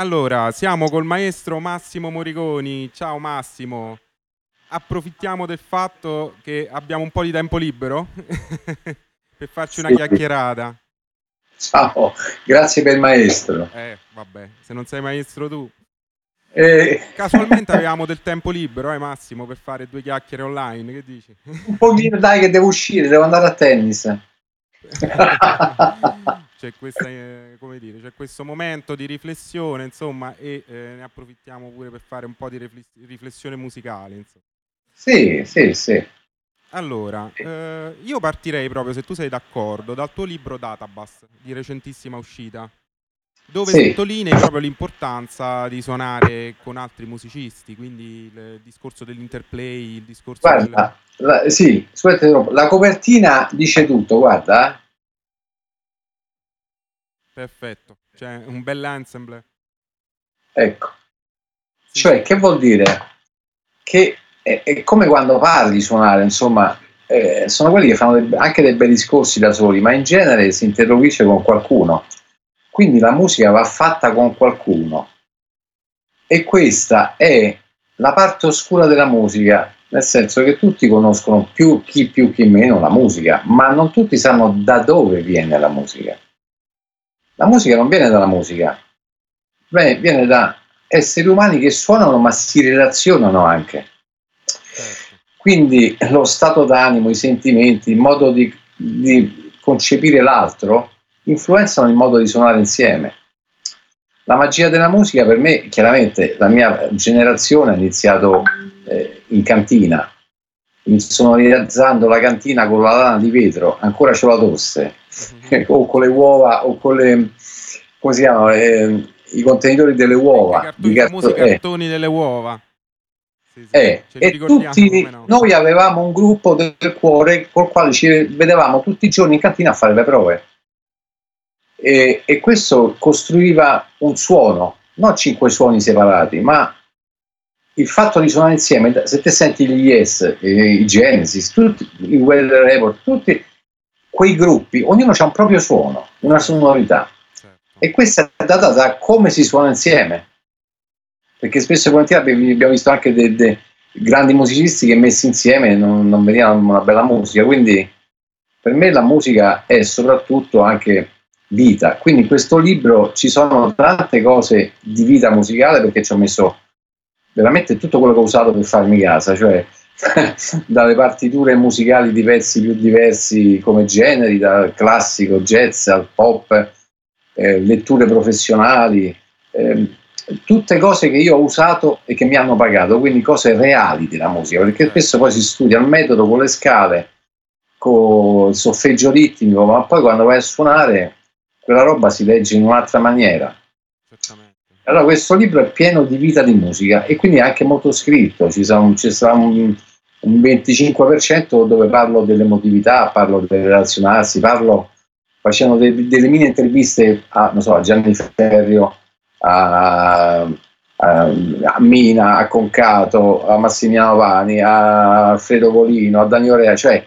Allora, siamo col maestro Massimo Moriconi. Ciao Massimo. Approfittiamo del fatto che abbiamo un po' di tempo libero per farci una Sì. chiacchierata. Ciao, grazie per il maestro. Eh, vabbè, se non sei maestro tu. Eh, Casualmente avevamo del tempo libero, eh Massimo, per fare due chiacchiere online, che dici? un pochino dai che devo uscire, devo andare a tennis. c'è, questa, eh, come dire, c'è questo momento di riflessione, insomma, e eh, ne approfittiamo pure per fare un po' di rifless- riflessione musicale. Insomma. Sì, sì, sì. Allora, eh, io partirei proprio, se tu sei d'accordo, dal tuo libro Databus, di recentissima uscita, dove Sì. sottolinei proprio l'importanza di suonare con altri musicisti, quindi il discorso dell'interplay, il discorso del... Guarda, la, sì, scusate la copertina dice tutto, guarda. Perfetto, cioè un bell'ensemble. Ecco. Sì, Cioè, che vuol dire? Che è, è come quando parli di suonare, insomma, eh, sono quelli che fanno dei- anche dei bei discorsi da soli, ma in genere si interloquisce con qualcuno. Quindi la musica va fatta con qualcuno. E questa è la parte oscura della musica, nel senso che tutti conoscono più chi più chi meno la musica, ma non tutti sanno da dove viene la musica. La musica non viene dalla musica, Beh, viene da esseri umani che suonano ma si relazionano anche. certo. Quindi lo stato d'animo, i sentimenti, il modo di, di concepire l'altro influenzano il modo di suonare insieme. La magia della musica per me, chiaramente, la mia generazione ha iniziato eh, in cantina, insonorizzando la cantina con la lana di vetro, ancora c'ho la tosse, Mhm. o con le uova, o con le, come si chiamano, Eh, i contenitori delle uova. cartoni, i carto- famosi eh. cartoni delle uova. Sì, sì, Eh, e tutti no? noi avevamo un gruppo del cuore col quale ci vedevamo tutti i giorni in cantina a fare le prove. E, e questo costruiva un suono, non cinque suoni separati, ma il fatto di suonare insieme, se te senti gli Yes, eh, i Genesis, tutti, i Weather Report, tutti quei gruppi, ognuno ha un proprio suono, una sonorità. Certo. E questa è data da come si suona insieme. Perché spesso e volentieri abbiamo visto anche dei, dei grandi musicisti che messi insieme non, non venivano una bella musica. Quindi per me la musica è soprattutto anche vita. Quindi in questo libro ci sono tante cose di vita musicale perché ci ho messo veramente tutto quello che ho usato per farmi casa, cioè dalle partiture musicali di pezzi più diversi come generi, dal classico jazz al pop, eh, letture professionali, ehm, tutte cose che io ho usato e che mi hanno pagato, quindi cose reali della musica, perché spesso poi si studia il metodo con le scale, con il solfeggio ritmico, ma poi quando vai a suonare quella roba si legge in un'altra maniera. Allora questo libro è pieno di vita di musica e quindi è anche molto scritto, ci sarà un, ci sarà un, un 25% dove parlo dell'emotività, parlo del relazionarsi, parlo facendo de- delle mini interviste a, so, a Gianni Ferrio, a, a- Mina, a Concato, a Massimiliano Vani, a Alfredo Volino, a Daniele Rea, cioè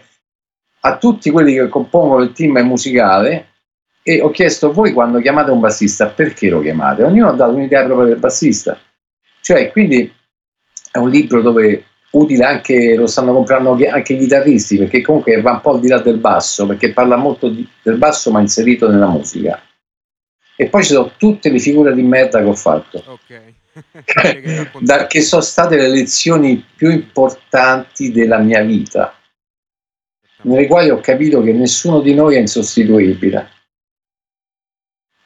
a tutti quelli che compongono il team musicale e ho chiesto voi quando chiamate un bassista perché lo chiamate? Ognuno ha dato un'idea propria del bassista. Cioè, quindi è un libro dove utile anche, lo stanno comprando anche i chitarristi, perché comunque va un po' al di là del basso, perché parla molto di- del basso ma inserito nella musica. E poi ci sono tutte le figure di merda che ho fatto, Ok. Quelle che hai raccontato. da- che sono state le lezioni più importanti della mia vita, nelle quali ho capito che nessuno di noi è insostituibile.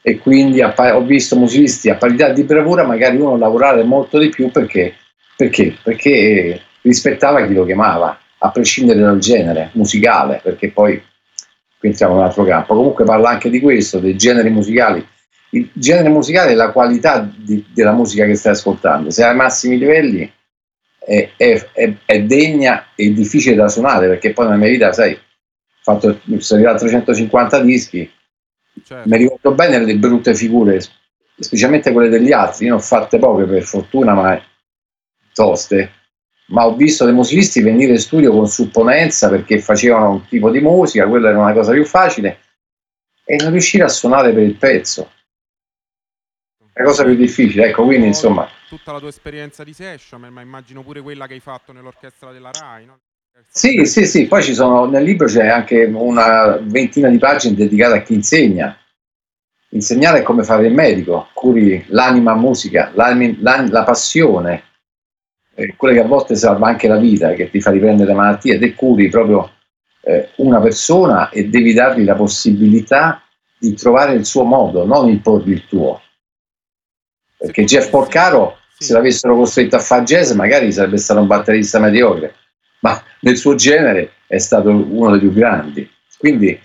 E quindi ho visto musicisti a parità di bravura, magari uno lavorare molto di più perché, perché? Perché rispettava chi lo chiamava, a prescindere dal genere musicale, perché poi qui entriamo in un altro campo. Comunque parla anche di questo, dei generi musicali. Il genere musicale è la qualità di- della musica che stai ascoltando. Se hai ai massimi livelli è, è- è- degna e difficile da suonare, perché poi nella mia vita, sai, ho fatto, sono arrivato a 350 dischi, Certo. mi ricordo bene le brutte figure, specialmente quelle degli altri. Io ne ho fatte poche per fortuna, ma toste. Ma ho visto dei musicisti venire in studio con supponenza perché facevano un tipo di musica, quella era una cosa più facile, e non riuscire a suonare per il pezzo. la cosa più difficile, ecco, quindi insomma... Tutta la tua esperienza di session, ma immagino pure quella che hai fatto nell'orchestra della RAI, no? Sì, sì, sì, poi ci sono, nel libro c'è anche una ventina di pagine dedicate a chi insegna. Insegnare è come fare il medico, curi l'anima musica, l'anima, la passione, eh, quella che a volte salva anche la vita, che ti fa riprendere le malattie, e curi proprio eh, una persona e devi dargli la possibilità di trovare il suo modo, non imporgli il tuo. Perché Jeff Porcaro, se l'avessero costretto a fare jazz, magari sarebbe stato un batterista mediocre, ma nel suo genere è stato uno dei più grandi. Quindi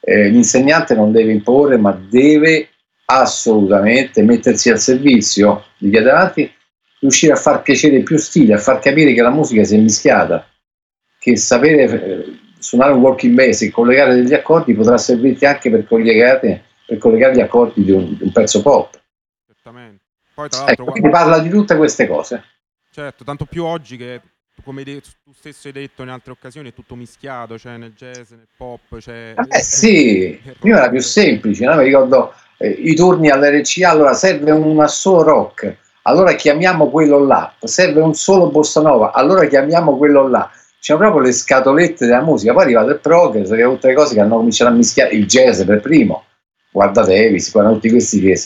eh, l'insegnante non deve imporre, ma deve assolutamente mettersi al servizio degli adelanti, riuscire a far piacere più stili, a far capire che la musica si è mischiata, che sapere eh, suonare un walking bass e collegare degli accordi potrà servirti anche per collegare, per collegare gli accordi di un, di un pezzo pop. Certamente. Poi, tra l'altro, ecco, quando... parla di tutte queste cose. Certo, tanto più oggi che, come tu stesso hai detto in altre occasioni, è tutto mischiato, cioè nel jazz, nel pop. Cioè... Eh sì, prima era più semplice, no? mi ricordo eh, i turni all'RCA, allora serve un solo rock, allora chiamiamo quello là, serve un solo bossa nova, allora chiamiamo quello là c'erano proprio le scatolette della musica. Poi è arrivato il progress, che tutte le cose che hanno cominciato a mischiare il jazz per primo. Guarda Davis, guarda tutti questi che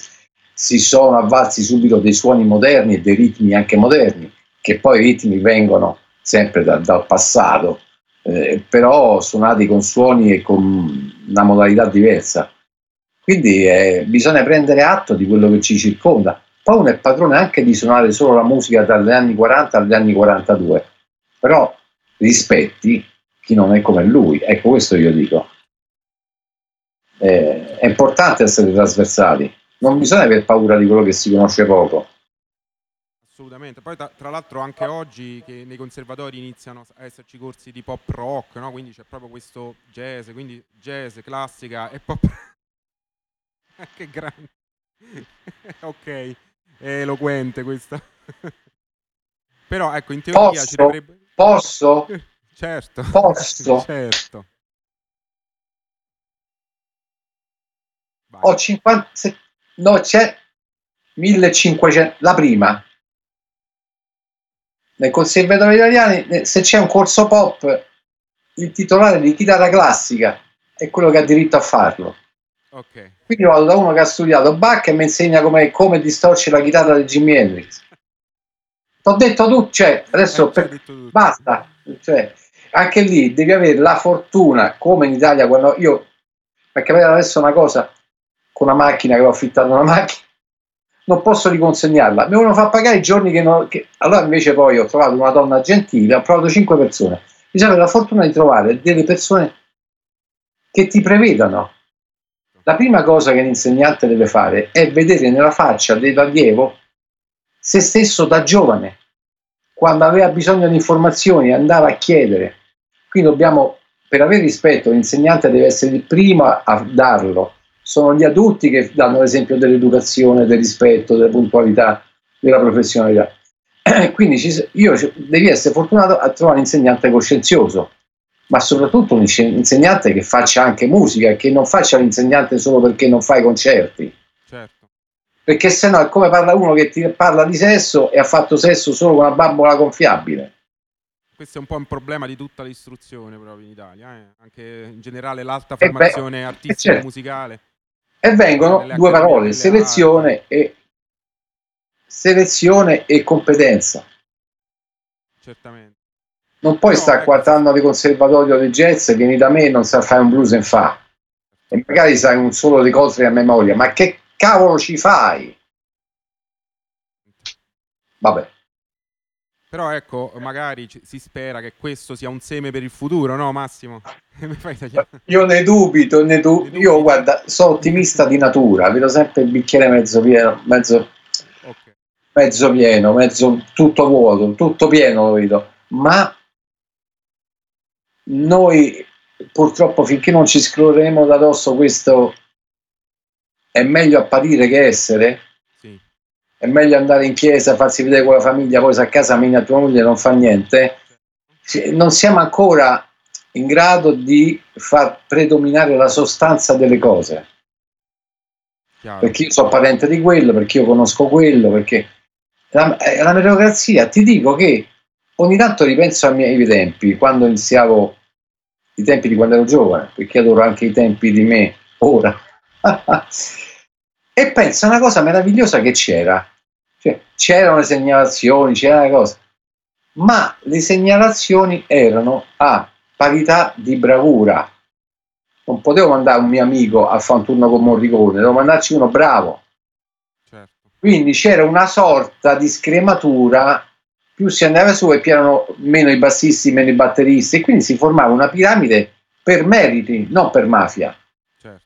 si sono avvalsi subito dei suoni moderni e dei ritmi anche moderni, che poi i ritmi vengono sempre da, dal passato, eh, però suonati con suoni e con una modalità diversa. Quindi eh, bisogna prendere atto di quello che ci circonda. Poi uno è padrone anche di suonare solo la musica dagli anni 40 agli anni 42, però rispetti chi non è come lui. Ecco, questo io dico. Eh, è importante essere trasversali, non bisogna aver paura di quello che si conosce poco. Assolutamente, poi tra, tra l'altro anche oggi che nei conservatori iniziano a esserci corsi di pop rock, no? quindi c'è proprio questo jazz, quindi jazz, classica e pop che grande. ok, è eloquente questa. Però ecco, in teoria Posso? ci dovrebbe... Posso? Certo. Posso? certo. Vai. Ho 50... No, c'è 1500... La prima. Nel conservatorio italiano, se c'è un corso pop, il titolare di chitarra classica è quello che ha diritto a farlo. Okay. Quindi vado da uno che ha studiato Bach e mi insegna come, come distorcere la chitarra di Jimi Hendrix. T'ho detto tu, cioè, adesso eh, per... basta. Cioè, anche lì devi avere la fortuna, come in Italia, quando io è capitata adesso una cosa con una macchina che ho affittato una macchina, non posso riconsegnarla, mi vogliono far pagare i giorni che non. Che... Allora invece poi ho trovato una donna gentile, ho provato cinque persone. Bisogna avere la fortuna di trovare delle persone che ti prevedano. La prima cosa che l'insegnante deve fare è vedere nella faccia dell'allievo se stesso da giovane, quando aveva bisogno di informazioni andava a chiedere. Qui dobbiamo, per avere rispetto, l'insegnante deve essere il primo a darlo. Sono gli adulti che danno l'esempio dell'educazione, del rispetto, della puntualità, della professionalità. Quindi ci, io devi essere fortunato a trovare un insegnante coscienzioso, ma soprattutto un insegnante che faccia anche musica, che non faccia l'insegnante solo perché non fa i concerti. Certo perché se no è come parla uno che ti parla di sesso e ha fatto sesso solo con una bambola gonfiabile. Questo è un po' un problema di tutta l'istruzione proprio in Italia, eh? anche in generale l'alta formazione beh, artistica certo. musicale. E vengono due parole, selezione e, selezione e competenza. Certamente. Non puoi no, stare quattro anni di conservatorio di jazz, vieni da me e non sai fare un blues in fa. E magari sai un solo di cose a memoria, ma che cavolo ci fai? Vabbè. Però ecco, magari si spera che questo sia un seme per il futuro, no Massimo? Io ne dubito, ne du- io guarda, sono ottimista di natura, vedo sempre il bicchiere mezzo pieno, mezzo, okay. mezzo pieno, mezzo tutto vuoto, tutto pieno lo vedo, ma noi purtroppo finché non ci scrolleremo da dosso questo è meglio apparire che essere? È meglio andare in chiesa, farsi vedere con la famiglia, poi se a casa mia tua moglie non fa niente? Non siamo ancora in grado di far predominare la sostanza delle cose. Chiaro. Perché io sono parente di quello, perché io conosco quello, perché la, eh, la meritocrazia, ti dico che ogni tanto ripenso ai miei tempi, quando iniziavo i tempi di quando ero giovane, perché adoro anche i tempi di me ora. e penso a una cosa meravigliosa che c'era. C'erano le segnalazioni, c'era una cosa, ma le segnalazioni erano a parità di bravura. Non potevo mandare un mio amico a fare un turno con Morricone, devo mandarci uno bravo. Certo. Quindi c'era una sorta di scrematura più si andava su e più erano meno i bassisti, meno i batteristi, e quindi si formava una piramide per meriti, non per mafia. Certo.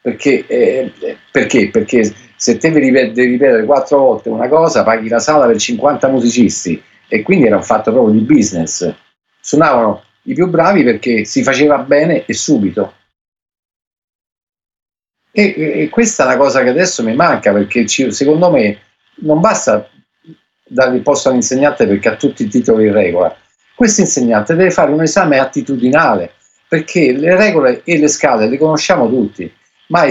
Perché, eh, perché? Perché se te devi ripetere quattro volte una cosa, paghi la sala per 50 musicisti, e quindi era un fatto proprio di business. Suonavano i più bravi perché si faceva bene e subito. E, e, questa è una cosa che adesso mi manca perché ci, secondo me non basta dare il posto all'insegnante perché ha tutti i titoli in regola. Questo insegnante deve fare un esame attitudinale perché le regole e le scale le conosciamo tutti, ma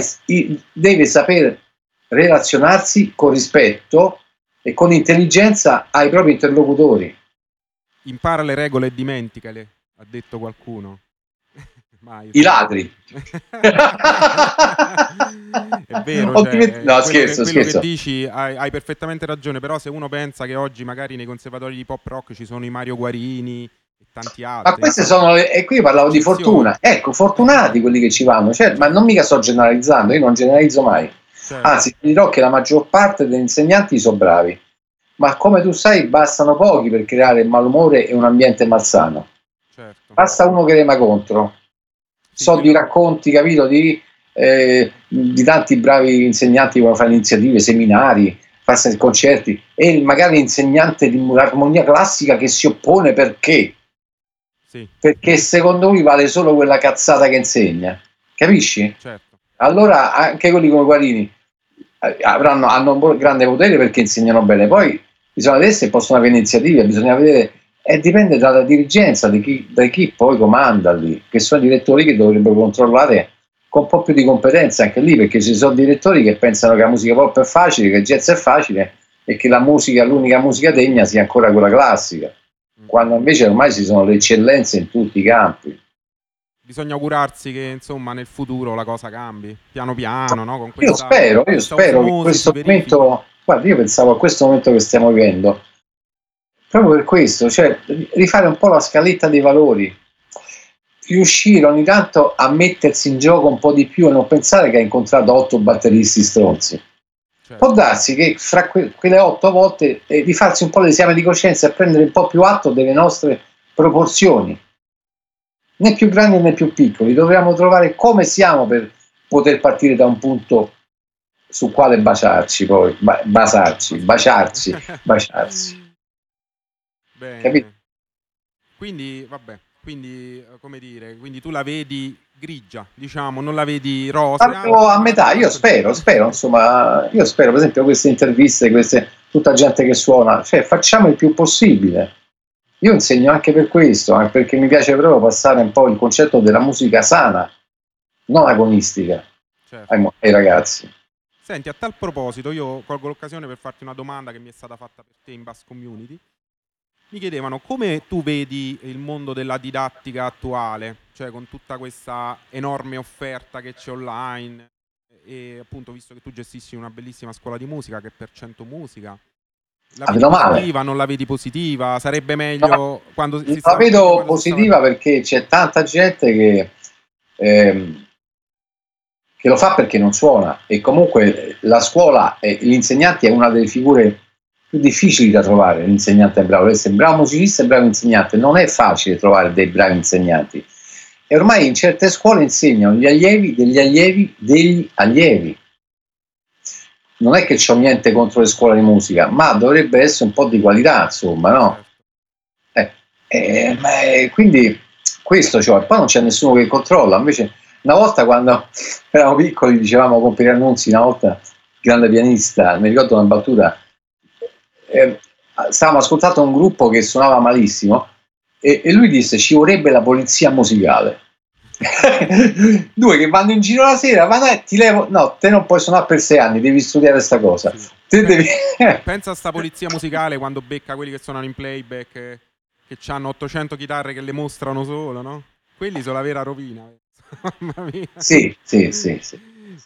deve sapere relazionarsi con rispetto e con intelligenza ai propri interlocutori. Impara le regole e dimenticale, ha detto qualcuno. Mai. I ladri. è vero, cioè, no, scherzo, che, scherzo. che dici hai, hai, perfettamente ragione, però se uno pensa che oggi magari nei conservatori di pop rock ci sono i Mario Guarini e tanti altri. Ma queste sono, e qui parlavo di fortuna, ecco, fortunati quelli che ci vanno, cioè, ma non mica sto generalizzando, io non generalizzo mai. Certo. Anzi, ti dirò che la maggior parte degli insegnanti sono bravi, ma come tu sai bastano pochi per creare malumore e un ambiente malsano. Certo. Basta uno che rema contro. Sì, so di racconti, capito, di eh, di tanti bravi insegnanti che vogliono fare iniziative, seminari, fare concerti e magari l'insegnante di armonia classica che si oppone perché? Sì. Perché secondo lui vale solo quella cazzata che insegna, capisci? Certo. Allora anche quelli come Guarini eh, avranno, hanno un grande potere perché insegnano bene, poi bisogna vedere se possono avere iniziative, bisogna vedere e dipende dalla dirigenza di chi, da chi poi comanda lì, che sono i direttori che dovrebbero controllare con un po' più di competenza anche lì, perché ci sono direttori che pensano che la musica pop è facile, che il jazz è facile e che la musica, l'unica musica degna sia ancora quella classica, mm. quando invece ormai ci sono le eccellenze in tutti i campi. Bisogna augurarsi che insomma nel futuro la cosa cambi, piano piano, no? Con questa, io spero, io spero che questo momento, guarda, io pensavo a questo momento che stiamo vivendo, proprio per questo, cioè rifare un po' la scaletta dei valori, riuscire ogni tanto a mettersi in gioco un po' di più e non pensare che ha incontrato otto batteristi stronzi. Certo. Può darsi che fra que- quelle otto volte eh, di farsi un po' l'esame di coscienza e prendere un po' più atto delle nostre proporzioni, né più grandi né più piccoli. Dobbiamo trovare come siamo per poter partire da un punto su quale baciarci poi, ba- basarci, baciarci, baciarsi. Bene. Capito? Quindi, vabbè, quindi, eh, come dire, quindi tu la vedi grigia, diciamo, non la vedi rosa. a metà, io spero, spero, insomma, io spero, per esempio, queste interviste, queste, tutta gente che suona, cioè facciamo il più possibile. Io insegno anche per questo, anche perché mi piace proprio passare un po' il concetto della musica sana, non agonistica, certo. ai, ai ragazzi. Senti, a tal proposito, io colgo l'occasione per farti una domanda che mi è stata fatta per te in Bass Community mi chiedevano come tu vedi il mondo della didattica attuale, cioè con tutta questa enorme offerta che c'è online e appunto visto che tu gestissi una bellissima scuola di musica che è per 100 musica, la vedi positiva, non la vedi positiva? Sarebbe meglio no, quando si La vedo positiva stava... perché c'è tanta gente che, ehm, che lo fa perché non suona. E comunque la scuola e l'insegnante è una delle figure più difficili da trovare l'insegnante bravo, deve essere bravo musicista e bravo insegnante, non è facile trovare dei bravi insegnanti. E ormai in certe scuole insegnano gli allievi degli allievi degli allievi. Non è che c'ho niente contro le scuole di musica, ma dovrebbe essere un po' di qualità, insomma, no? Eh, eh, eh, quindi questo cioè, poi non c'è nessuno che controlla, invece una volta quando eravamo piccoli dicevamo con Piero Annunzi, una volta grande pianista, mi ricordo una battuta, eh, stavamo ascoltando un gruppo che suonava malissimo e, e, lui disse ci vorrebbe la polizia musicale. due che vanno in giro la sera, ma dai, ti levo, no, te non puoi suonare per sei anni, devi studiare questa cosa. Sì. Devi... Pensa a sta polizia musicale quando becca quelli che suonano in playback, eh, che hanno 800 chitarre che le mostrano solo, no? Quelli sono la vera rovina. Mamma mia. sì, sì, sì, sì.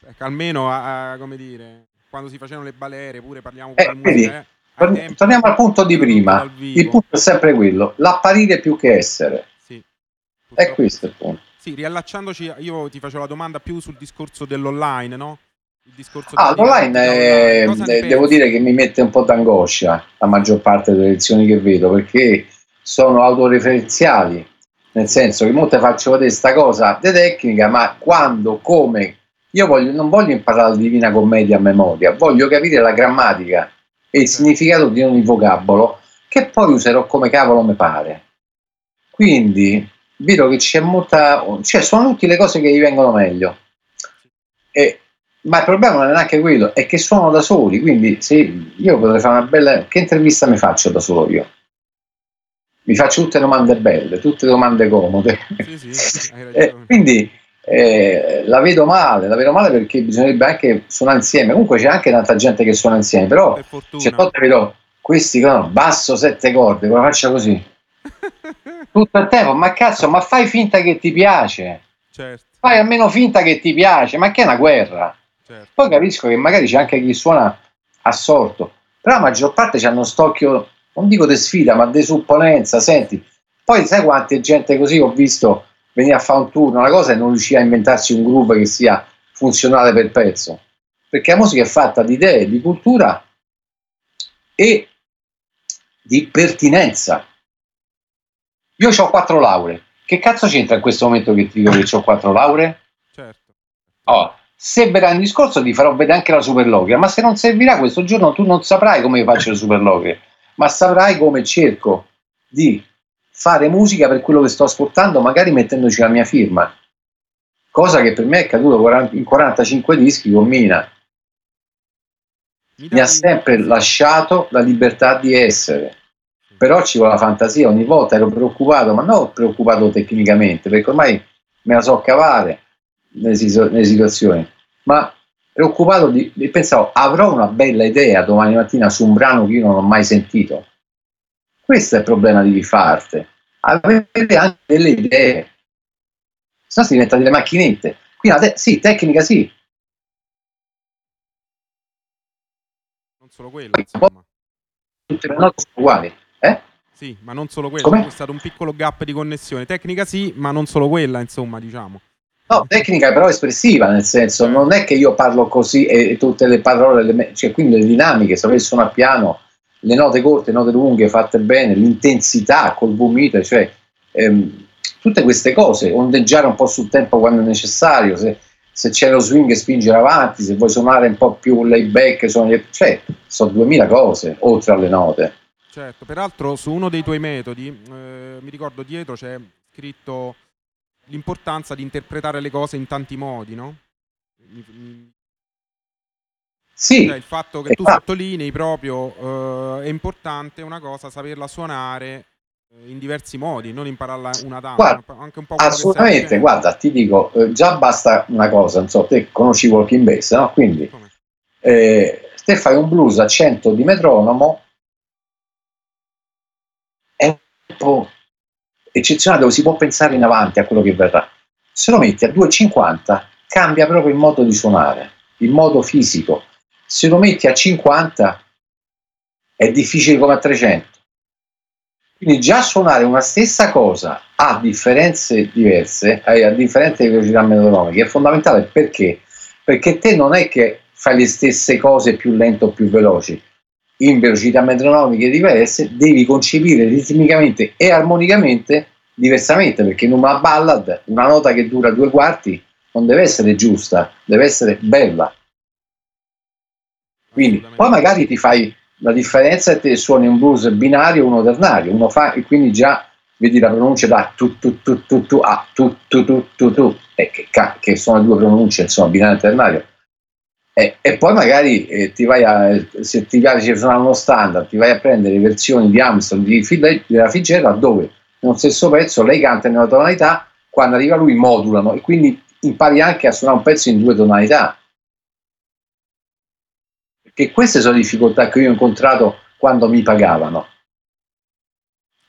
Ecco, almeno, a, a- come dire, quando si facevano le balere, pure parliamo Eh, vedi, musica, eh, Torniamo al punto di prima. Il punto è sempre quello, l'apparire più che essere. Sì. È questo il punto. Sì, riallacciandoci, io ti facevo la domanda più sul discorso dell'online, no? Il discorso Ah, l'online, didattica eh, devo dire che mi mette un po' d'angoscia la maggior parte delle lezioni che vedo perché sono autoreferenziali, nel senso che molte faccio vedere questa cosa di tecnica, ma quando, come, io voglio, non voglio imparare la Divina Commedia a memoria, voglio capire la grammatica e il significato di ogni vocabolo che poi userò come cavolo mi pare. Quindi vedo che c'è molta, cioè sono tutte le cose che gli vengono meglio. E, ma il problema non è neanche quello, è che sono da soli, quindi se io potrei fare una bella... Che intervista mi faccio da solo io? Mi faccio tutte domande belle, tutte domande comode. Sì, sì, quindi eh, la vedo male, la vedo male perché bisognerebbe anche suonare insieme. Comunque c'è anche tanta gente che suona insieme, però per certe volte vedo questi che hanno basso sette corde, come faccio così? Tutto il tempo, ma cazzo, ma fai finta che ti piace, certo, fai almeno finta che ti piace, ma che è una guerra? certo. Poi capisco che magari c'è anche chi suona assorto, però la maggior parte hanno st'occhio, non dico di sfida, ma di supponenza. Senti, poi sai quante gente così ho visto venire a fare un turno, una cosa e non riuscire a inventarsi un groove che sia funzionale per pezzo. Perché la musica è fatta di idee, di cultura e di pertinenza. Io ho quattro lauree. Che cazzo c'entra in questo momento che ti dico che ho quattro lauree? certo. Oh, se verrà in discorso ti farò vedere anche la superloquia, ma se non servirà questo giorno tu non saprai come faccio le superloquie, ma saprai come cerco di fare musica per quello che sto ascoltando, magari mettendoci la mia firma. Cosa che per me è accaduto 40 in 45 dischi con Mina. Mi ha dai- sempre lasciato la libertà di essere. Però ci vuole la fantasia, ogni volta ero preoccupato, ma non preoccupato tecnicamente, perché ormai me la so cavare nelle, situ- nelle situazioni, ma preoccupato di, di- pensavo avrò una bella idea domani mattina su un brano che io non ho mai sentito. Questo è il problema di chi fa arte, avere anche delle idee, se no si diventa delle macchinette. Quindi te- sì, tecnica sì, Non solo quello, insomma. tutte le note sono uguali. Eh? Sì, ma non solo quello. Come? C'è stato un piccolo gap di connessione. Tecnica sì, ma non solo quella, insomma, diciamo. No, tecnica però espressiva, nel senso, non è che io parlo così e, tutte le parole, le cioè quindi le dinamiche, sapere suonare piano, le note corte, le note lunghe fatte bene, l'intensità col vomito, cioè ehm, tutte queste cose, ondeggiare un po' sul tempo quando è necessario, se, se c'è lo swing spingere avanti, se vuoi suonare un po' più layback, suoni- cioè sono duemila cose oltre alle note. Certo, peraltro su uno dei tuoi metodi, eh, mi ricordo dietro c'è scritto l'importanza di interpretare le cose in tanti modi, no? Sì, Cioè il fatto che tu Esatto. sottolinei proprio eh, è importante una cosa saperla suonare eh, in diversi modi, non impararla una tanto, Guarda, anche un po' assolutamente, guarda, ti dico, eh, già basta una cosa, non so, te conosci Walking Bass, no? Quindi eh, te fai un blues a 100 di metronomo è un po' eccezionale dove si può pensare in avanti a quello che verrà. Se lo metti a 2,50 cambia proprio il modo di suonare il modo fisico. Se lo metti a 50 è difficile come a 300 quindi già suonare una stessa cosa a differenze diverse eh, a differenti velocità metronomiche è fondamentale. Perché? Perché te non è che fai le stesse cose più lento o più veloci in velocità metronomiche diverse devi concepire ritmicamente e armonicamente diversamente perché in una ballad una nota che dura due quarti non deve essere giusta deve essere bella. Quindi poi magari ti fai la differenza e te suoni un blues binario uno ternario uno fa e quindi già vedi la pronuncia da tu tu tu tu tu a tu tu tu tu tu e che, ca- che sono due pronunce insomma binario e ternario e, e poi magari eh, ti vai a, se ti piace suonare uno standard, ti vai a prendere versioni di Armstrong di della Fitzgerald dove nello stesso pezzo lei canta una tonalità quando arriva lui modulano e quindi impari anche a suonare un pezzo in due tonalità. Perché queste sono le difficoltà che io ho incontrato quando mi pagavano.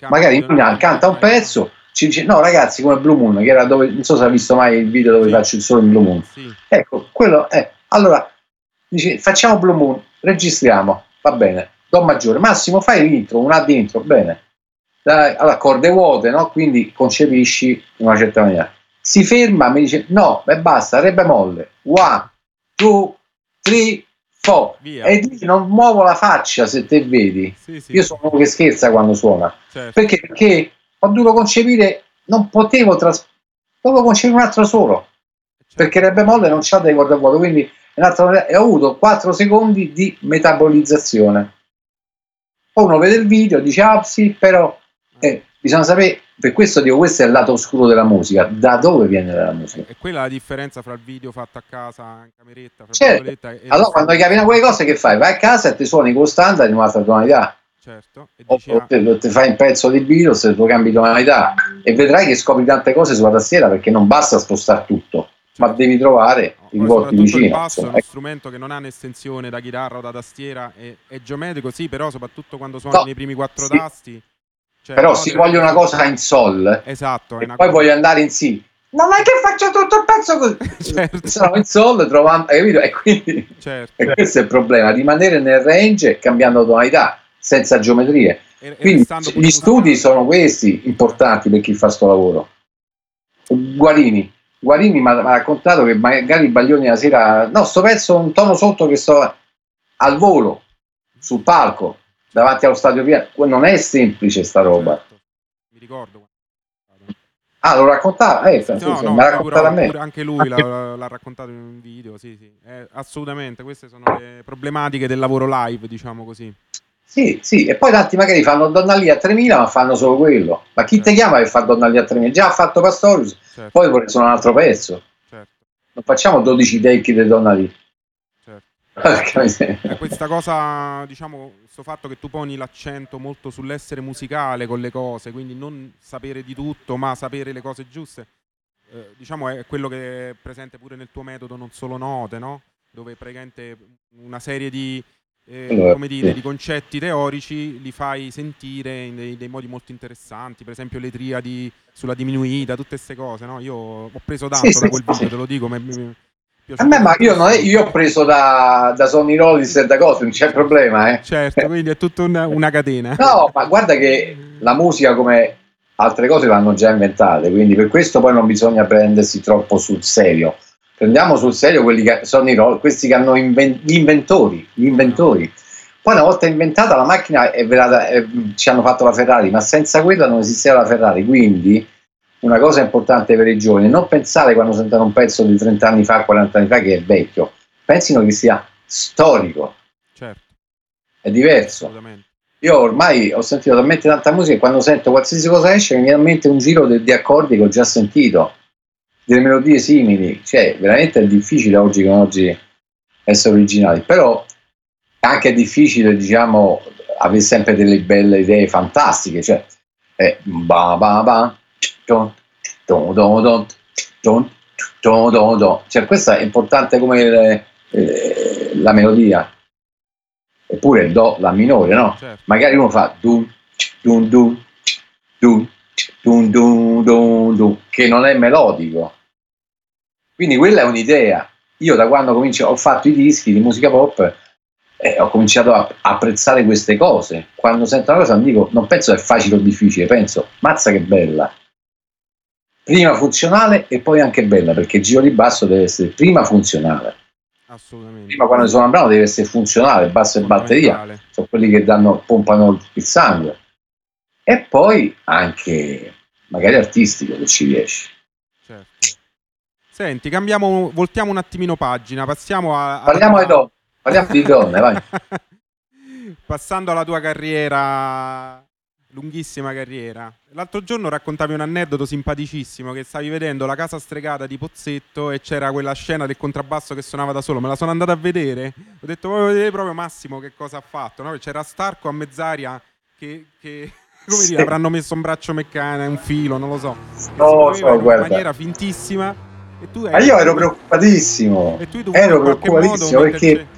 Magari lui canta un pezzo, ci dice no ragazzi come Blue Moon, che era dove, non so se hai visto mai il video dove sì. faccio il solo in Blue Moon. Sì. Ecco, quello è. Allora, dice facciamo Blue Moon, registriamo, va bene, Do maggiore, Massimo fai l'intro, un A di intro, bene. Allora, corde vuote, no? Quindi concepisci in una certa maniera. Si ferma, mi dice no, e basta, re bemolle. One, two, three, four. Via. E dici non muovo la faccia se te vedi. Sì, sì. Io sono uno che scherza quando suona. Certo. Perché? Perché ho dovuto concepire, non potevo tras- dovevo concepire un altro solo. Certo. Perché re bemolle non c'ha dei corde vuote, quindi e ho avuto 4 secondi di metabolizzazione. Poi uno vede il video dice, ah sì, però eh, bisogna sapere, per questo dico, questo è il lato oscuro della musica, da dove viene la musica. E quella è la differenza fra il video fatto a casa in cameretta, fra certo. e allora quando capi quelle cose che fai? Vai a casa e ti suoni con standard in un'altra tonalità. Certo. E o, o te, te, fai un pezzo di Beatles e tu cambi tonalità e vedrai che scopri tante cose sulla tastiera perché non basta spostare tutto ma devi trovare i rivolti vicino. Il basso è uno strumento che non ha un'estensione da chitarra o da tastiera, è, è geometrico, sì, però soprattutto quando suoni no, nei primi quattro sì. tasti. Cioè, però se voglio una cosa in sol, esatto, e poi cosa... voglio andare in si. Non è che faccio tutto il pezzo così. certo. Sono in sol, trovando, hai capito? E quindi certo. e questo è il problema, rimanere nel range cambiando tonalità, senza geometrie. E, quindi gli studi sono questi importanti per chi fa questo lavoro. Guarini, Guarini mi ha raccontato che magari Baglioni la sera, no, sto pezzo un tono sotto che sto al volo, sul palco, davanti allo stadio Via, non è semplice sta roba. Certo. Mi ricordo. Ah, lo raccontava? Eh, no, no, l'ha raccontato a me. Anche lui l'ha, l'ha, raccontato in un video, sì, sì. Eh, assolutamente, queste sono le problematiche del lavoro live, diciamo così. Sì, sì, e poi tanti magari fanno Donna lì a 3000 ma fanno solo quello. Ma chi certo. ti chiama per fare Donna lì a 3000? Già ha fatto Pastorius, certo. poi vorrei suonare un altro pezzo. Certo. Non facciamo 12 take di Donna lì. Certo. questa cosa, diciamo, questo fatto che tu poni l'accento molto sull'essere musicale con le cose, quindi non sapere di tutto, ma sapere le cose giuste, eh, diciamo è quello che è presente pure nel tuo metodo, non solo note, no? Dove praticamente una serie di eh, allora, come dire, sì. di concetti teorici li fai sentire in dei, dei, modi molto interessanti, per esempio le triadi sulla diminuita, tutte queste cose, no? Io ho preso tanto sì, da quel video, te lo dico, mi, a me, ma io, è, io, ho preso da, da Sony Rollins e da cose, non c'è problema, eh. Certo, quindi è tutta una, una catena. No, ma guarda che la musica come altre cose l'hanno già inventate, quindi per questo poi non bisogna prendersi troppo sul serio prendiamo sul serio quelli che sono i, questi che hanno inven- gli inventori, gli inventori. Poi una volta inventata la macchina è verata, è, ci hanno fatto la Ferrari, ma senza quella non esisteva la Ferrari, quindi una cosa importante per i giovani, non pensare quando sentono un pezzo di 30 anni fa, 40 anni fa che è vecchio, pensino che sia storico. Certo. È diverso. Io ormai ho sentito talmente tanta musica che quando sento qualsiasi cosa esce mi viene in mente un giro di accordi che ho già sentito delle melodie simili, cioè veramente è difficile oggi come oggi essere originali, però è anche difficile diciamo avere sempre delle belle idee fantastiche, cioè è ba ba ba don, don, don, don, don, don, don, don. cioè questa è importante come le, eh, la melodia eppure il do la minore no? Certo. magari uno fa dun dun dun dun dun dun dun dun che non è melodico quindi quella è un'idea. Io da quando comincio, ho fatto i dischi di musica pop eh, ho cominciato a apprezzare queste cose. Quando sento una cosa non dico, non penso che è facile o difficile, penso, mazza che bella. Prima funzionale e poi anche bella, perché il giro di basso deve essere prima funzionale. Assolutamente. Prima quando suona un brano deve essere funzionale, basso e batteria, sono quelli che danno, pompano il sangue. E poi anche magari artistico che ci riesce. Senti, cambiamo, voltiamo un attimino pagina, passiamo a... a Parliamo di donne, parliamo di donne, vai. Passando alla tua carriera, lunghissima carriera. L'altro giorno raccontavi un aneddoto simpaticissimo che stavi vedendo la casa stregata di Pozzetto e c'era quella scena del contrabbasso che suonava da solo. Me la sono andata a vedere. Ho detto, voglio vedere proprio Massimo che cosa ha fatto. No? C'era Starco a mezz'aria che, che come Sì. dire, avranno messo un braccio meccanico, un filo, non lo so. No, so, in guarda. maniera fintissima. Ma io ero preoccupatissimo. Ero preoccupatissimo perché metterci-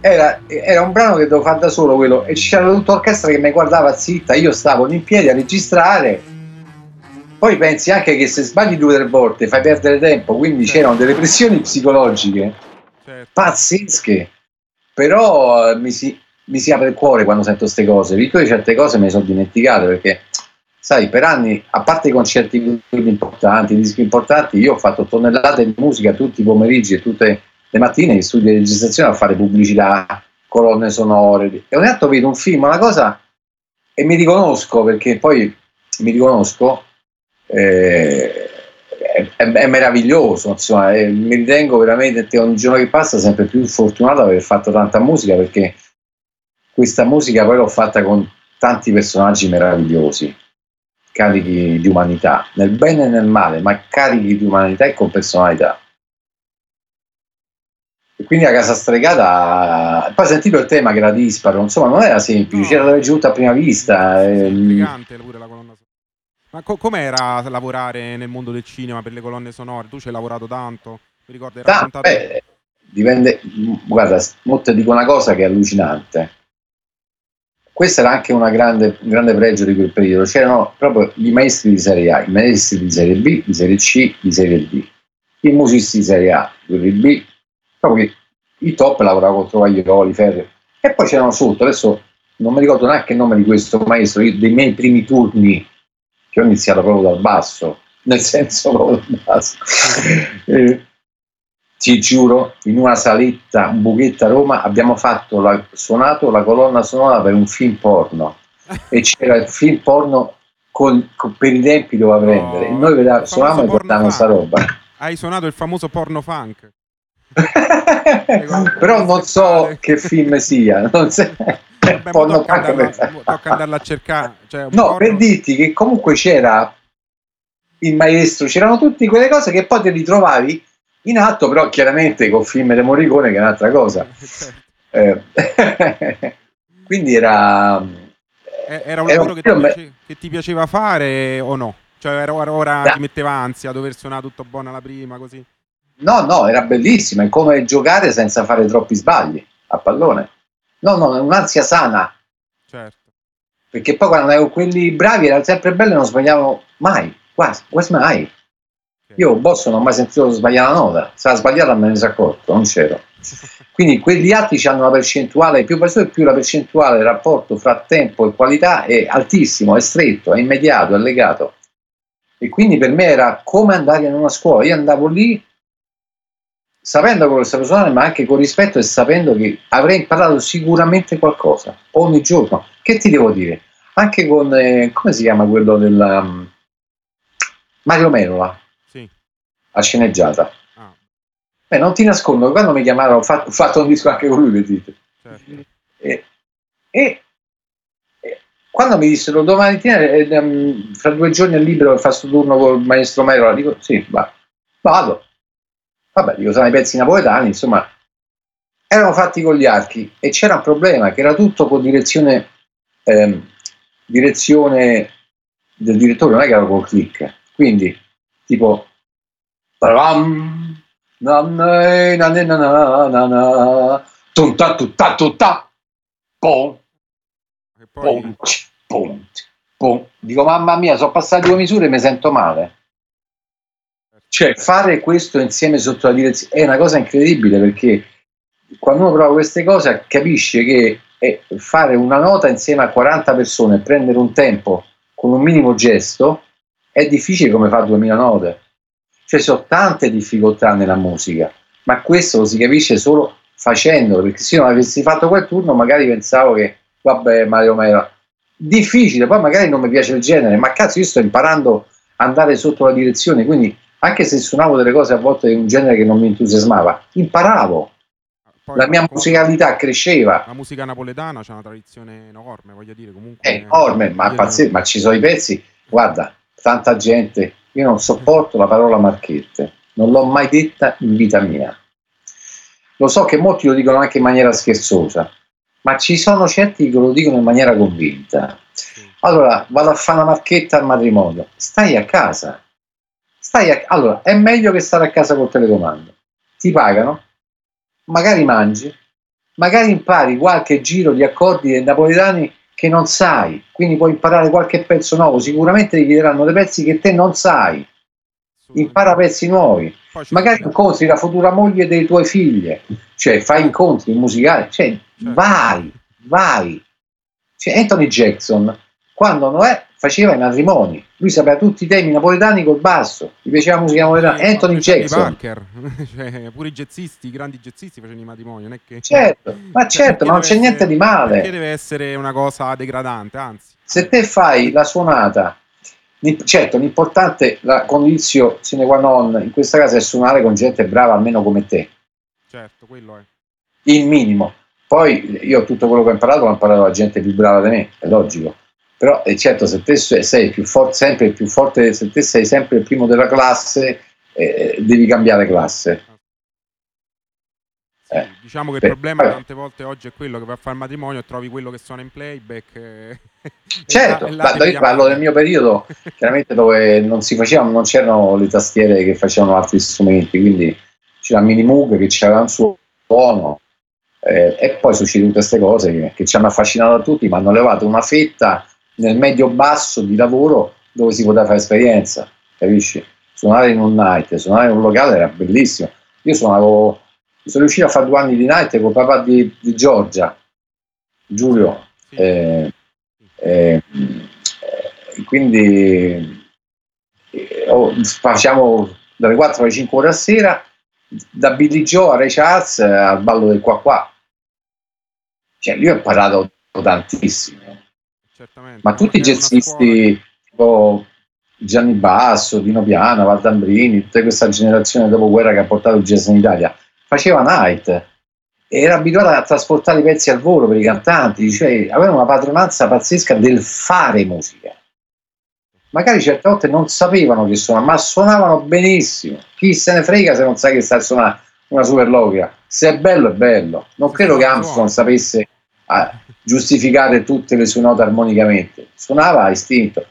era, era un brano che dovevo fare da solo quello e c'era tutta l'orchestra che mi guardava zitta, io stavo in piedi a registrare. Poi pensi anche che se sbagli due o tre volte fai perdere tempo, quindi Certo. c'erano delle pressioni psicologiche certo. pazzesche. Però eh, mi si, mi si apre il cuore quando sento queste cose. Io certe cose me le sono dimenticate perché, sai, per anni, a parte i concerti importanti, i dischi importanti, io ho fatto tonnellate di musica tutti i pomeriggi e tutte le mattine in studio di registrazione a fare pubblicità, colonne sonore. E ogni tanto vedo un film, una cosa, e mi riconosco perché poi mi riconosco. eh, è, è- è meraviglioso, insomma, e mi ritengo veramente ogni giorno che passa sempre più fortunato ad aver fatto tanta musica perché questa musica poi l'ho fatta con tanti personaggi meravigliosi, carichi di umanità, nel bene e nel male, ma carichi di umanità e con personalità. E quindi la casa stregata, poi sentito il tema che era disparo, insomma non era semplice, No. c'era da giunta a prima vista. Sì, ehm, pure la colonna sonora. Ma co- com'era lavorare nel mondo del cinema per le colonne sonore? Tu ci hai lavorato tanto? Mi ricordo hai raccontato beh, dipende, guarda, mo te dico una cosa che è allucinante. Questo era anche una grande, un grande pregio di quel periodo. C'erano proprio i maestri di serie A, i maestri di serie B, di serie C, di serie D, i musicisti di serie A, quelli B, proprio i top lavoravano con Trovaglioli, Ferri. E poi c'erano sotto, adesso non mi ricordo neanche il nome di questo maestro, io- dei miei primi turni, che ho iniziato proprio dal basso, nel senso proprio dal basso. Eh, ti giuro, in una saletta, un buchetto a Roma, abbiamo fatto la, suonato la colonna sonora per un film porno e c'era il film porno con, con- per i tempi doveva No, prendere e noi suonavamo e famoso guardavamo porno sta roba Hai suonato il famoso porno funk. però non so che film sia non so- Vabbè, porno tocca, andarla, tocca andarla a cercare. Cioè, no porno- per dirti che comunque c'era il maestro c'erano tutte quelle cose che poi ti ritrovavi in atto però chiaramente con film di Morricone che è un'altra cosa. Eh, quindi era Eh, Era un era lavoro che ti, piace- che ti piaceva fare o no? Cioè, era, ora, ora Beh. ti metteva ansia dover suonare tutto buono alla prima, così. no no era bellissimo è come giocare senza fare troppi sbagli a pallone no no è un'ansia sana Certo. perché poi quando ero quelli bravi erano sempre belli e non sbagliavano mai quasi quasi mai io boss non ho mai sentito sbagliare la nota se la sbagliata me ne sono accorto non c'ero quindi quegli atti hanno una percentuale più presto e più la percentuale del rapporto fra tempo e qualità è altissimo, è stretto, è immediato, è legato. E quindi per me era come andare in una scuola. Io andavo lì sapendo quello che stavo suonando, ma anche con rispetto e sapendo che avrei imparato sicuramente qualcosa ogni giorno. Che ti devo dire? Anche con eh, come si chiama quello del um, Mario Merola. A sceneggiata. Ah, Beh, non ti nascondo, che quando mi chiamarono ho fatto, fatto un disco anche con lui, vedete. certo. E, e- e quando mi dissero domani mattina, eh, ehm, fra due giorni è libero per fare questo turno con il maestro Merola, dico sì, va, vado. Vabbè, dico, sono i pezzi napoletani, insomma, erano fatti con gli archi e c'era un problema che era tutto con direzione, ehm, direzione del direttore, non è che era col click. Quindi, tipo, Pam, na, na, na, na, na, na, na, tum, ta, tu, ta, tu, ta, pom, pom. Dico, mamma mia, sono passate due misure e mi sento male. Cioè, fare questo insieme sotto la direzione è una cosa incredibile perché quando uno prova queste cose capisce che eh, fare una nota insieme a 40 persone e prendere un tempo con un minimo gesto è difficile come fare 2000 note. Cioè, sono tante difficoltà nella musica, ma questo lo si capisce solo facendolo, perché se io non avessi fatto quel turno magari pensavo che, vabbè, Mario Mera, difficile, poi magari non mi piace il genere, ma cazzo io sto imparando ad andare sotto la direzione, quindi anche se suonavo delle cose a volte di un genere che non mi entusiasmava, imparavo, poi la mia musicalità cresceva, La musica napoletana c'ha una tradizione enorme, voglio dire, comunque. è enorme, ma, pazzesco, ma ci sono i pezzi, guarda, tanta gente, io non sopporto la parola marchette, non l'ho mai detta in vita mia. Lo so che molti lo dicono anche in maniera scherzosa, ma ci sono certi che lo dicono in maniera convinta. Allora vado a fare una marchetta al matrimonio. Stai a casa. Stai a... Allora, è meglio che stare a casa col telecomando. Ti pagano, magari mangi, magari impari qualche giro di accordi napoletani che non sai, quindi puoi imparare qualche pezzo nuovo, sicuramente ti chiederanno dei pezzi che te non sai, impara pezzi nuovi, magari incontri la futura moglie dei tuoi figli, cioè fai incontri musicali, cioè certo. vai, vai. Cioè, Anthony Jackson, quando Noè faceva i matrimoni, lui sapeva tutti i temi napoletani col basso, gli piaceva la musica napoletana, sì, Anthony Jackson. cioè, pure i jazzisti, i grandi jazzisti facevano i matrimoni, non è che... Certo, ma cioè, certo, ma non c'è essere, niente di male. Perché deve essere una cosa degradante, anzi. Se te fai la suonata Certo, l'importante, la condizione sine qua non in questa casa è suonare con gente brava almeno come te. Certo, quello è. Il minimo. Poi io tutto quello che ho imparato l'ho imparato da gente più brava di me, è logico. Però è certo, se te sei più forte, sempre più forte, se te sei sempre il primo della classe, eh, devi cambiare classe. Sì, eh, diciamo che il problema tante volte oggi è quello che va a fare il matrimonio e trovi quello che suona in playback. Eh, certo, e là, io parlo del mio periodo, chiaramente dove non si facevano, non c'erano le tastiere che facevano altri strumenti, quindi c'era Mini Moog che c'era un suono eh, e poi succedono tutte queste cose che, che, ci hanno affascinato a tutti, ma hanno levato una fetta nel medio basso di lavoro dove si poteva fare esperienza, capisci? Suonare in un night, suonare in un locale era bellissimo. Io suonavo sono riuscito a fare due anni di night con papà di, di Giorgia, Giulio. Eh, eh, quindi eh, oh, facciamo dalle 4 alle 5 ore a sera, da Billy Joe a Ray Charles al ballo del qua qua. Cioè, io ho imparato tantissimo. Certamente. Ma tutti i jazzisti, tipo Gianni Basso, Dino Piana, Valdambrini, tutta questa generazione dopo guerra che ha portato il jazz in Italia, faceva night era abituata a trasportare i pezzi al volo per i cantanti, cioè aveva una padronanza pazzesca del fare musica. Magari certe volte non sapevano che suonavano, ma suonavano benissimo. Chi se ne frega se non sai che sta a suonare una superlogia? Se è bello, è bello. Non credo che Armstrong sapesse giustificare tutte le sue note armonicamente. Suonava a istinto.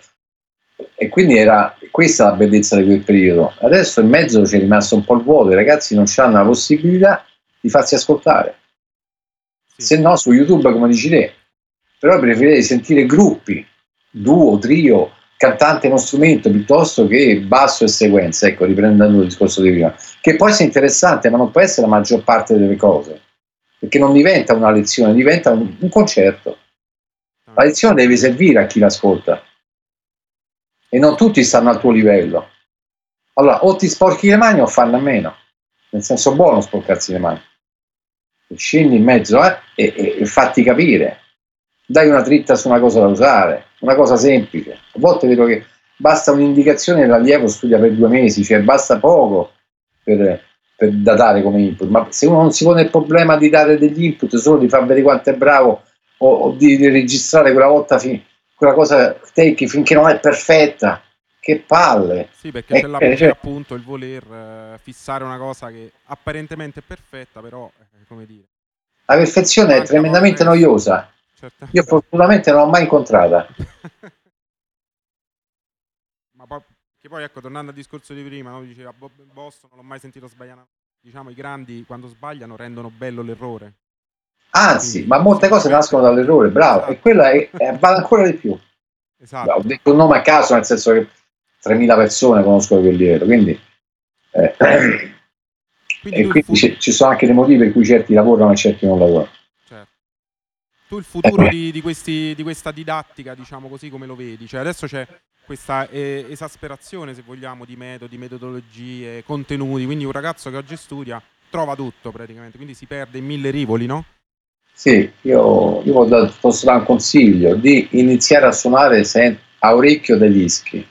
E quindi era questa la bellezza di quel periodo. Adesso in mezzo c'è rimasto un po' il vuoto, i ragazzi non hanno la possibilità di farsi ascoltare. Sì. Se no, su YouTube, come dici te, però preferirei sentire gruppi, duo, trio, cantante uno strumento piuttosto che basso e sequenza, ecco, riprendendo il discorso di prima, che può essere interessante, ma non può essere la maggior parte delle cose, perché non diventa una lezione, diventa un, un concerto. La lezione deve servire a chi l'ascolta e non tutti stanno al tuo livello. Allora, o ti sporchi le mani o fanno a meno, nel senso buono sporcarsi le mani. Scendi in mezzo eh, e, e, e fatti capire, dai una dritta su una cosa da usare, una cosa semplice. A volte vedo che basta un'indicazione e l'allievo studia per due mesi, cioè basta poco per, per datare come input, ma se uno non si pone il problema di dare degli input, solo di far vedere quanto è bravo o, o di, di registrare quella volta fin, quella cosa take finché non è perfetta. Che palle! Sì, perché eh, c'è, la, eh, cioè, appunto il voler uh, fissare una cosa che apparentemente è perfetta, però, eh, come dire... La perfezione è tremendamente noiosa. Certamente. Io fortunatamente non l'ho mai incontrata. Che poi, ecco, tornando al discorso di prima, no? diceva Boston, non l'ho mai sentito sbagliare. Diciamo, i grandi, quando sbagliano, rendono bello l'errore. Anzi, ma molte cose nascono dall'errore, bravo, esatto. e quella è, è, vale ancora di più. Esatto. Ho detto un nome a caso, nel senso che 3.000 persone conoscono quel livello, quindi, eh, quindi, quindi futuro... ci sono anche dei motivi per cui certi lavorano e certi non lavorano. Tu il futuro di, di, questi, di, questa didattica, diciamo così, come lo vedi? Cioè adesso c'è questa eh, esasperazione, se vogliamo, di metodi, metodologie, contenuti, quindi un ragazzo che oggi studia trova tutto praticamente, quindi si perde in mille rivoli, no? Sì, io, io posso dare un consiglio di iniziare a suonare a orecchio dei dischi.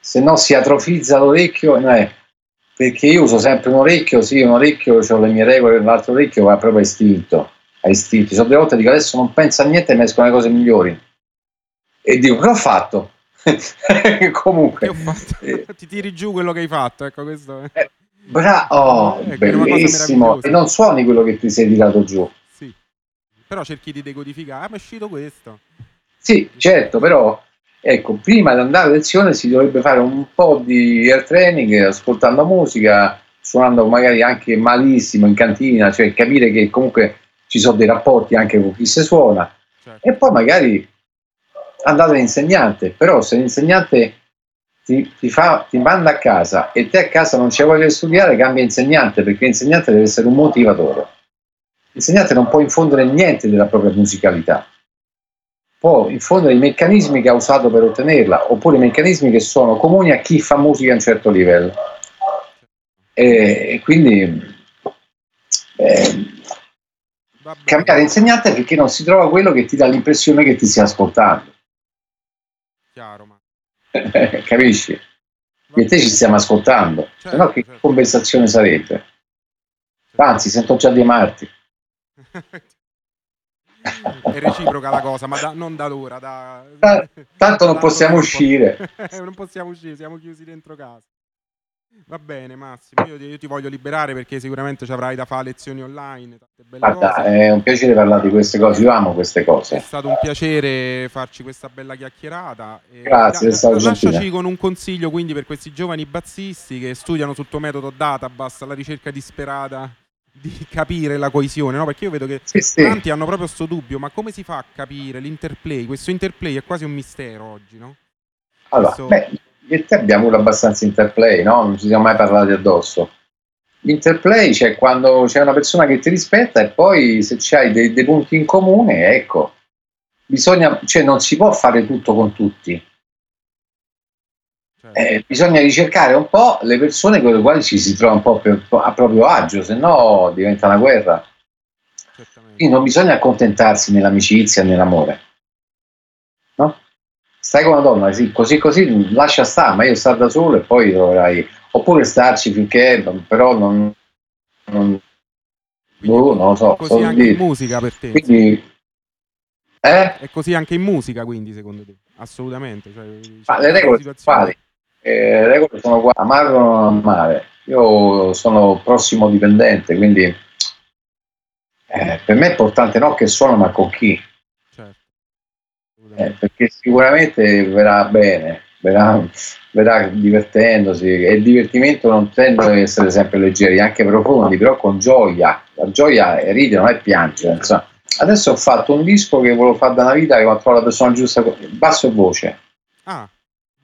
Se no si atrofizza l'orecchio, eh, perché io uso sempre un orecchio, sì, un orecchio, ho le mie regole, l'altro orecchio va proprio a istinto, a istinti. Sono delle volte dico adesso non penso a niente e mi escono le cose migliori. E dico, che ho fatto? Comunque. Che ho fatto? Eh, Ti tiri giù quello che hai fatto, ecco questo. Eh, Bravo, oh, eh, bellissimo. E non suoni quello che ti sei tirato giù. Sì. Però cerchi di decodificare. Ah, ma è uscito questo. Sì, certo, però ecco, prima di andare a lezione si dovrebbe fare un po' di air training ascoltando musica, suonando magari anche malissimo in cantina, cioè capire che comunque ci sono dei rapporti anche con chi si suona certo. e poi magari andare all'insegnante, però se l'insegnante ti, ti, fa, ti manda a casa e te a casa non c'è voglia di studiare, cambia insegnante perché l'insegnante deve essere un motivatore. L'insegnante non può infondere niente della propria musicalità, può infondere i meccanismi che ha usato per ottenerla, oppure i meccanismi che sono comuni a chi fa musica a un certo livello. E, e quindi eh, cambiare insegnante perché non si trova quello che ti dà l'impressione che ti stia ascoltando. Chiaro, ma... Capisci? E te ci stiamo ascoltando, certo, se no che certo. conversazione sarebbe? Anzi, sento già di amarti. È reciproca la cosa, ma da, non da l'ora. Da, tanto non possiamo uscire. non possiamo uscire, siamo chiusi dentro casa. Va bene Massimo, io ti, io ti, voglio liberare perché sicuramente ci avrai da fare lezioni online. Guarda, cose. è un piacere parlare di queste cose, io amo queste cose. È stato un piacere farci questa bella chiacchierata. Grazie, da, da, lasciaci con un consiglio quindi per questi giovani bazzisti che studiano sul tuo metodo Databus alla ricerca disperata di capire la coesione, no? Perché io vedo che sì, sì. tanti hanno proprio questo dubbio, ma come si fa a capire l'interplay? Questo interplay è quasi un mistero oggi, no? Allora, Questo... beh, e te abbiamo avuto abbastanza interplay, no? Non ci siamo mai parlati addosso. L'interplay c'è quando c'è una persona che ti rispetta e poi se c'hai dei, dei punti in comune, ecco, bisogna, cioè non si può fare tutto con tutti. Certo. Eh, bisogna ricercare un po' le persone con le quali ci si trova un po' per, a proprio agio, se no diventa una guerra. Quindi non bisogna accontentarsi nell'amicizia e nell'amore. Stai con una donna, sì, così così lascia stare, ma io stare da solo e poi dovrai, oppure starci finché, però non, non, boh, non lo so. Così anche dire. in musica per te. Quindi, eh? È così anche in musica, quindi, secondo te? Assolutamente. Cioè, ma le regole sono quali? Eh, le regole sono qua, amare o non amare. Io sono prossimo dipendente, quindi eh, per me è importante non che suono, ma con chi. Eh, perché sicuramente verrà bene, verrà, verrà, divertendosi e il divertimento non tende ad essere sempre leggeri, anche profondi, però con gioia. La gioia è ridere, non è piangere. Insomma. Adesso ho fatto un disco che volevo fare da una vita che ho trovato la persona giusta, basso e voce. Ah,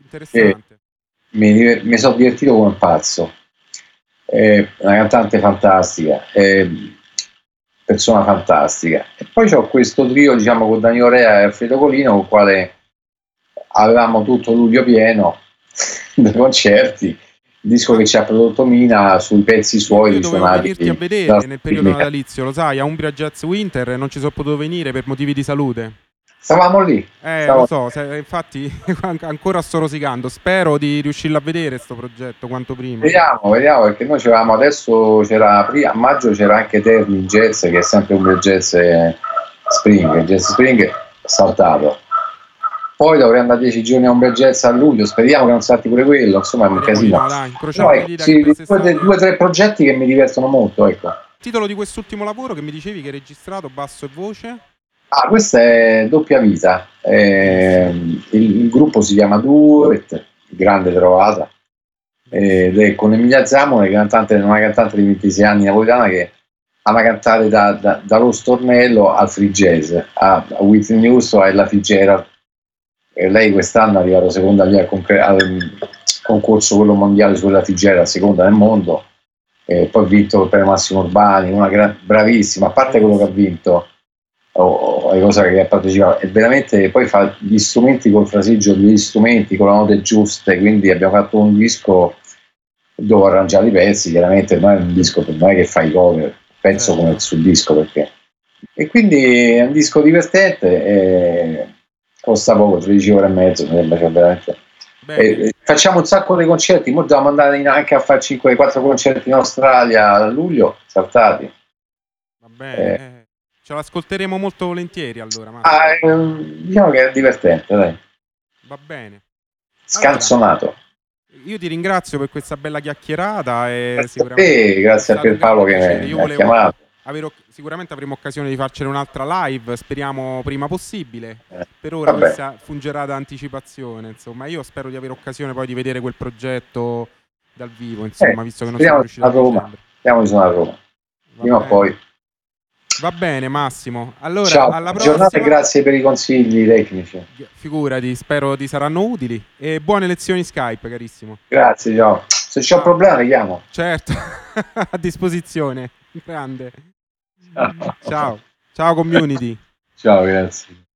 interessante. Mi, mi, sono divertito come un pazzo. Eh, una cantante fantastica. Eh, persona fantastica. E poi ho questo trio, diciamo, con Danilo Rea e Alfredo Colino, con il quale avevamo tutto luglio pieno dei concerti. Disco che ci ha prodotto Mina sui pezzi suoi Io dovevo venirti a vedere nel periodo natalizio, lo sai, a Umbria Jazz Winter non ci sono potuto venire per motivi di salute. Stavamo lì. Eh, Stavamo... lo so, se, infatti ancora sto rosicando. Spero di riuscirlo a vedere questo progetto quanto prima. Vediamo, vediamo, perché noi c'eravamo adesso, c'era a maggio c'era anche Terni Jazz, che è sempre un bel jazz eh, spring, jazz spring saltato. Poi dovrei andare dieci giorni a un bel jazz a luglio, speriamo che non salti pure quello, insomma è un casino. Dai, eh, sì, due o tre progetti che mi divertono molto, ecco. Titolo di quest'ultimo lavoro che mi dicevi che hai registrato basso e voce? Ah, questa è doppia vita. Eh, il, il, gruppo si chiama Duet, grande trovata, ed è con Emilia Zamone, cantante, una cantante di 26 anni napoletana che ama cantare da, da, dallo stornello al jazz, a, a Whitney Houston e Ella Fitzgerald. E lei quest'anno è arrivata seconda lì al, al concorso quello mondiale sulla Fitzgerald, seconda nel mondo, e poi ha vinto il premio Massimo Urbani, una gra- bravissima, a parte quello che ha vinto o le cose che ha partecipato. E veramente poi fa gli strumenti col fraseggio degli strumenti con le note giuste quindi abbiamo fatto un disco dove arrangiare i pezzi chiaramente non è un disco non è che fai cover penso come sul disco perché. E quindi è un disco divertente e costa poco 13 ore e mezzo mi sembra cioè veramente. E, facciamo un sacco di concerti ora dobbiamo andare anche a fare 5-4 concerti in Australia a luglio saltati. Va bene. Eh, Ce l'ascolteremo molto volentieri allora. Ah, eh, diciamo che è divertente, dai. Va bene. Scanzonato. Allora, io ti ringrazio per questa bella chiacchierata. E grazie a te, grazie a Pierpaolo che mi ha chiamato. avere, sicuramente avremo occasione di farcene un'altra live, speriamo prima possibile. Eh, per ora vabbè. questa fungerà da anticipazione, insomma. Io spero di avere occasione poi di vedere quel progetto dal vivo, insomma, Eh, visto che non siamo riusciti a Roma. suonare a Roma. Prima o poi. Va bene, Massimo. Allora, Ciao, alla buona giornata e prossima. grazie per i consigli tecnici. Figurati, spero ti saranno utili. E buone lezioni Skype, carissimo. Grazie, ciao. Se c'è un problema, chiamo. Certo, a disposizione. Grande. Ciao. Ciao. Ciao community. Ciao, grazie.